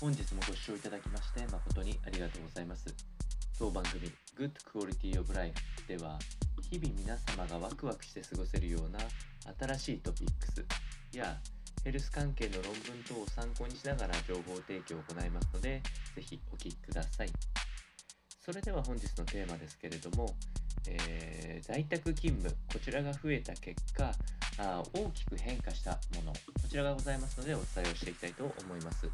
本日もご視聴いただきまして誠にありがとうございます。当番組 Good Quality of Life では日々皆様がワクワクして過ごせるような新しいトピックスやヘルス関係の論文等を参考にしながら情報提供を行いますのでぜひお聞きください。それでは本日のテーマですけれども、えー、在宅勤務こちらが増えた結果あ大きく変化したものこちらがございますのでお伝えをしていきたいと思います。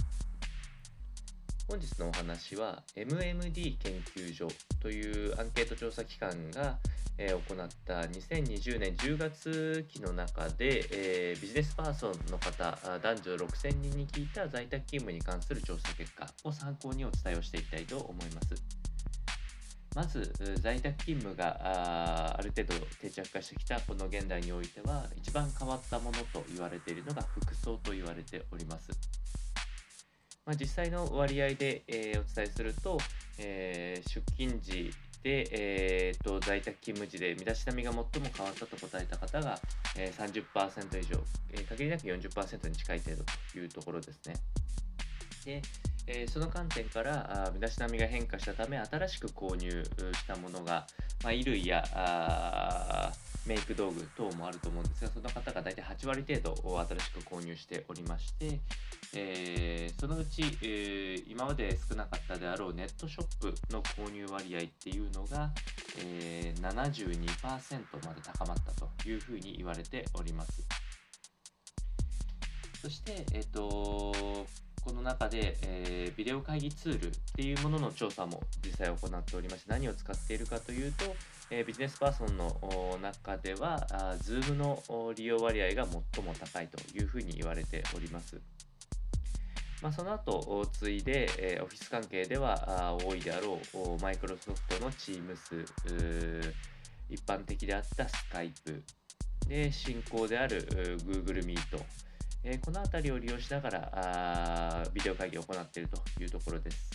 本日のお話は MMD 研究所というアンケート調査機関が、え、行った2020年10月期の中で、え、ビジネスパーソンの方男女6000人に聞いた在宅勤務に関する調査結果を参考にお伝えをしていきたいと思います。まず在宅勤務があある程度定着化してきたこの現代においては一番変わったものと言われているのが服装と言われております。まあ、実際の割合で、えー、お伝えすると、えー、出勤時で、えーと、在宅勤務時で身だしなみが最も変わったと答えた方が、えー、30%以上、えー、限りなく40%に近い程度というところですね。でえー、その観点から身だしなみが変化したため新しく購入したものが、まあ、衣類やメイク道具等もあると思うんですがその方が大体8割程度を新しく購入しておりまして、えー、そのうち、えー、今まで少なかったであろうネットショップの購入割合っていうのが、えー、72%まで高まったというふうに言われております。そして、えっ、とこの中で、えー、ビデオ会議ツールっていうものの調査も実際行っておりまして何を使っているかというと、えー、ビジネスパーソンの中ではあ Zoom の利用割合が最も高いというふうに言われております。まあ、その後、次いで、えー、オフィス関係では多いであろうマイクロソフトの Teams、一般的であった Skype、で、進行である Google Meet、え、この辺りを利用しながらあビデオ会議を行っているというところです。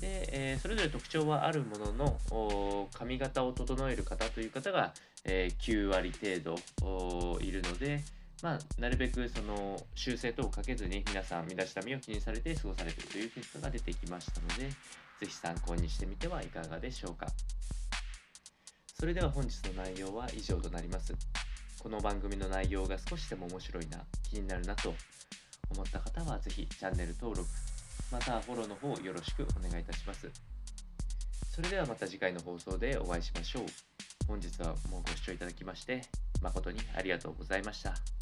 で、え、それぞれ特徴はあるものの髪型を整える方という方が、え、9割程度いるので、まあ、なるべくその修正等をかけずに皆さん身だしなみを気にされて過ごされているという結果が出てきましたのでぜひ参考にしてみてはいかがでしょうかそれでは本日の内容は以上となりますこの番組の内容が少しでも面白いな気になるなと思った方は是非チャンネル登録またフォローの方よろしくお願いいたしますそれではまた次回の放送でお会いしましょう本日はもうご視聴いただきまして誠にありがとうございました。